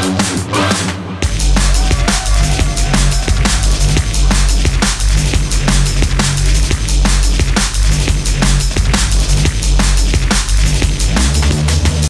Burn, burn, burn.